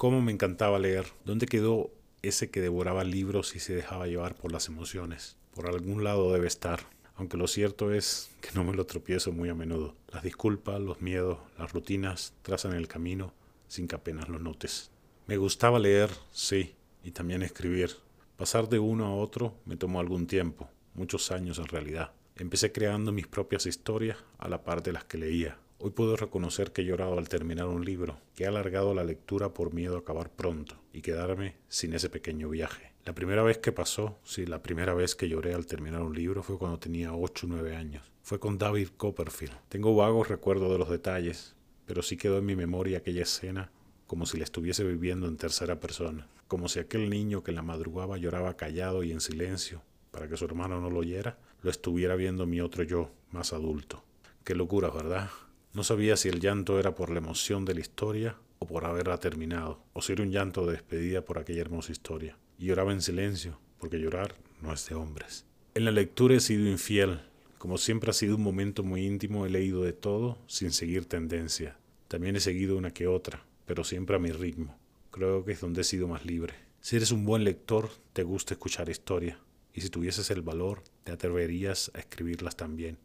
cómo me encantaba leer. ¿Dónde quedó ese que devoraba libros y se dejaba llevar por las emociones? Por algún lado debe estar. Aunque lo cierto es que no me lo tropiezo muy a menudo. Las disculpas, los miedos, las rutinas trazan el camino sin que apenas lo notes. Me gustaba leer, sí, y también escribir. Pasar de uno a otro me tomó algún tiempo, muchos años en realidad. Empecé creando mis propias historias a la par de las que leía. Hoy puedo reconocer que he llorado al terminar un libro, que he alargado la lectura por miedo a acabar pronto y quedarme sin ese pequeño viaje. La primera vez que pasó, sí, la primera vez que lloré al terminar un libro fue cuando tenía 8 o 9 años. Fue con David Copperfield. Tengo vagos recuerdos de los detalles, pero sí quedó en mi memoria aquella escena como si la estuviese viviendo en tercera persona, como si aquel niño que la madrugada lloraba callado y en silencio, para que su hermano no lo oyera, lo estuviera viendo mi otro yo, más adulto. Qué locura, ¿verdad? No sabía si el llanto era por la emoción de la historia o por haberla terminado, o si era un llanto de despedida por aquella hermosa historia. Y lloraba en silencio, porque llorar no es de hombres. En la lectura he sido infiel. Como siempre ha sido un momento muy íntimo, he leído de todo sin seguir tendencia. También he seguido una que otra, pero siempre a mi ritmo. Creo que es donde he sido más libre. Si eres un buen lector, te gusta escuchar historia y si tuvieses el valor, te atreverías a escribirlas también.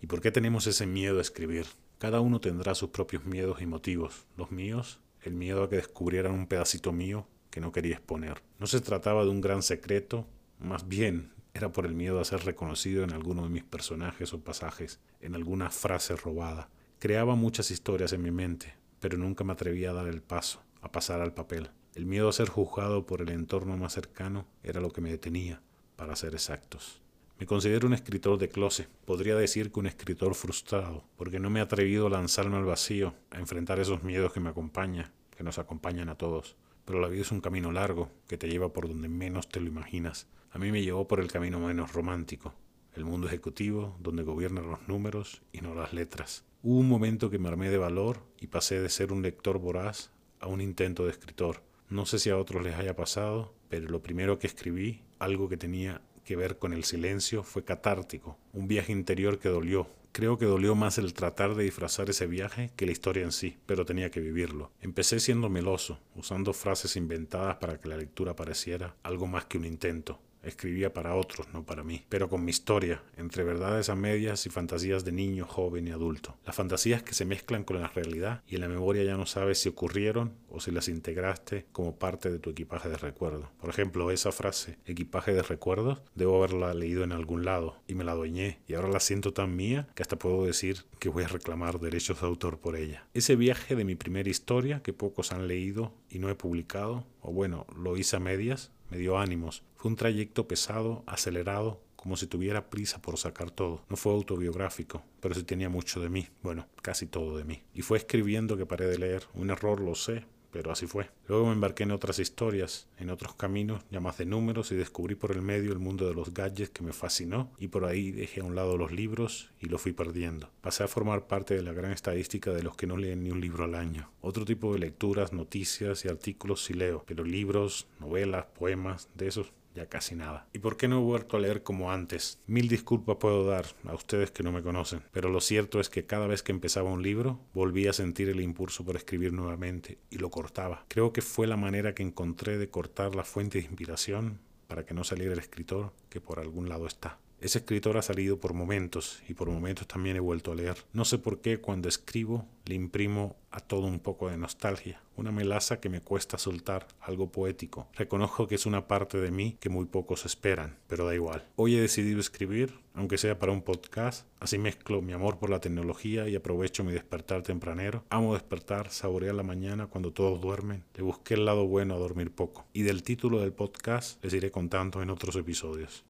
¿Y por qué tenemos ese miedo a escribir? Cada uno tendrá sus propios miedos y motivos. Los míos, el miedo a que descubrieran un pedacito mío que no quería exponer. No se trataba de un gran secreto, más bien era por el miedo a ser reconocido en alguno de mis personajes o pasajes, en alguna frase robada. Creaba muchas historias en mi mente, pero nunca me atrevía a dar el paso, a pasar al papel. El miedo a ser juzgado por el entorno más cercano era lo que me detenía para ser exactos. Me considero un escritor de closet, podría decir que un escritor frustrado, porque no me he atrevido a lanzarme al vacío, a enfrentar esos miedos que me acompañan, que nos acompañan a todos. Pero la vida es un camino largo que te lleva por donde menos te lo imaginas. A mí me llevó por el camino menos romántico, el mundo ejecutivo, donde gobiernan los números y no las letras. Hubo un momento que me armé de valor y pasé de ser un lector voraz a un intento de escritor. No sé si a otros les haya pasado, pero lo primero que escribí, algo que tenía que ver con el silencio, fue catártico, un viaje interior que dolió. Creo que dolió más el tratar de disfrazar ese viaje que la historia en sí, pero tenía que vivirlo. Empecé siendo meloso, usando frases inventadas para que la lectura pareciera algo más que un intento. Escribía para otros, no para mí, pero con mi historia, entre verdades a medias y fantasías de niño, joven y adulto. Las fantasías que se mezclan con la realidad y en la memoria ya no sabes si ocurrieron o si las integraste como parte de tu equipaje de recuerdos. Por ejemplo, esa frase, equipaje de recuerdos, debo haberla leído en algún lado y me la adueñé y ahora la siento tan mía que hasta puedo decir que voy a reclamar derechos de autor por ella. Ese viaje de mi primera historia que pocos han leído y no he publicado, o bueno, lo hice a medias, me dio ánimos. Fue un trayecto pesado, acelerado, como si tuviera prisa por sacar todo. No fue autobiográfico, pero sí tenía mucho de mí, bueno, casi todo de mí. Y fue escribiendo que paré de leer. Un error, lo sé, pero así fue. Luego me embarqué en otras historias, en otros caminos, ya más de números, y descubrí por el medio el mundo de los gadgets que me fascinó, y por ahí dejé a un lado los libros y lo fui perdiendo. Pasé a formar parte de la gran estadística de los que no leen ni un libro al año. Otro tipo de lecturas, noticias y artículos sí leo, pero libros, novelas, poemas, de esos ya casi nada. ¿Y por qué no he vuelto a leer como antes? Mil disculpas puedo dar a ustedes que no me conocen, pero lo cierto es que cada vez que empezaba un libro, volvía a sentir el impulso por escribir nuevamente y lo cortaba. Creo que fue la manera que encontré de cortar la fuente de inspiración para que no saliera el escritor que por algún lado está. Ese escritor ha salido por momentos y por momentos también he vuelto a leer. No sé por qué cuando escribo le imprimo a todo un poco de nostalgia, una melaza que me cuesta soltar, algo poético. Reconozco que es una parte de mí que muy pocos esperan, pero da igual. Hoy he decidido escribir, aunque sea para un podcast, así mezclo mi amor por la tecnología y aprovecho mi despertar tempranero. Amo despertar, saborear la mañana cuando todos duermen. Le busqué el lado bueno a dormir poco. Y del título del podcast les iré contando en otros episodios.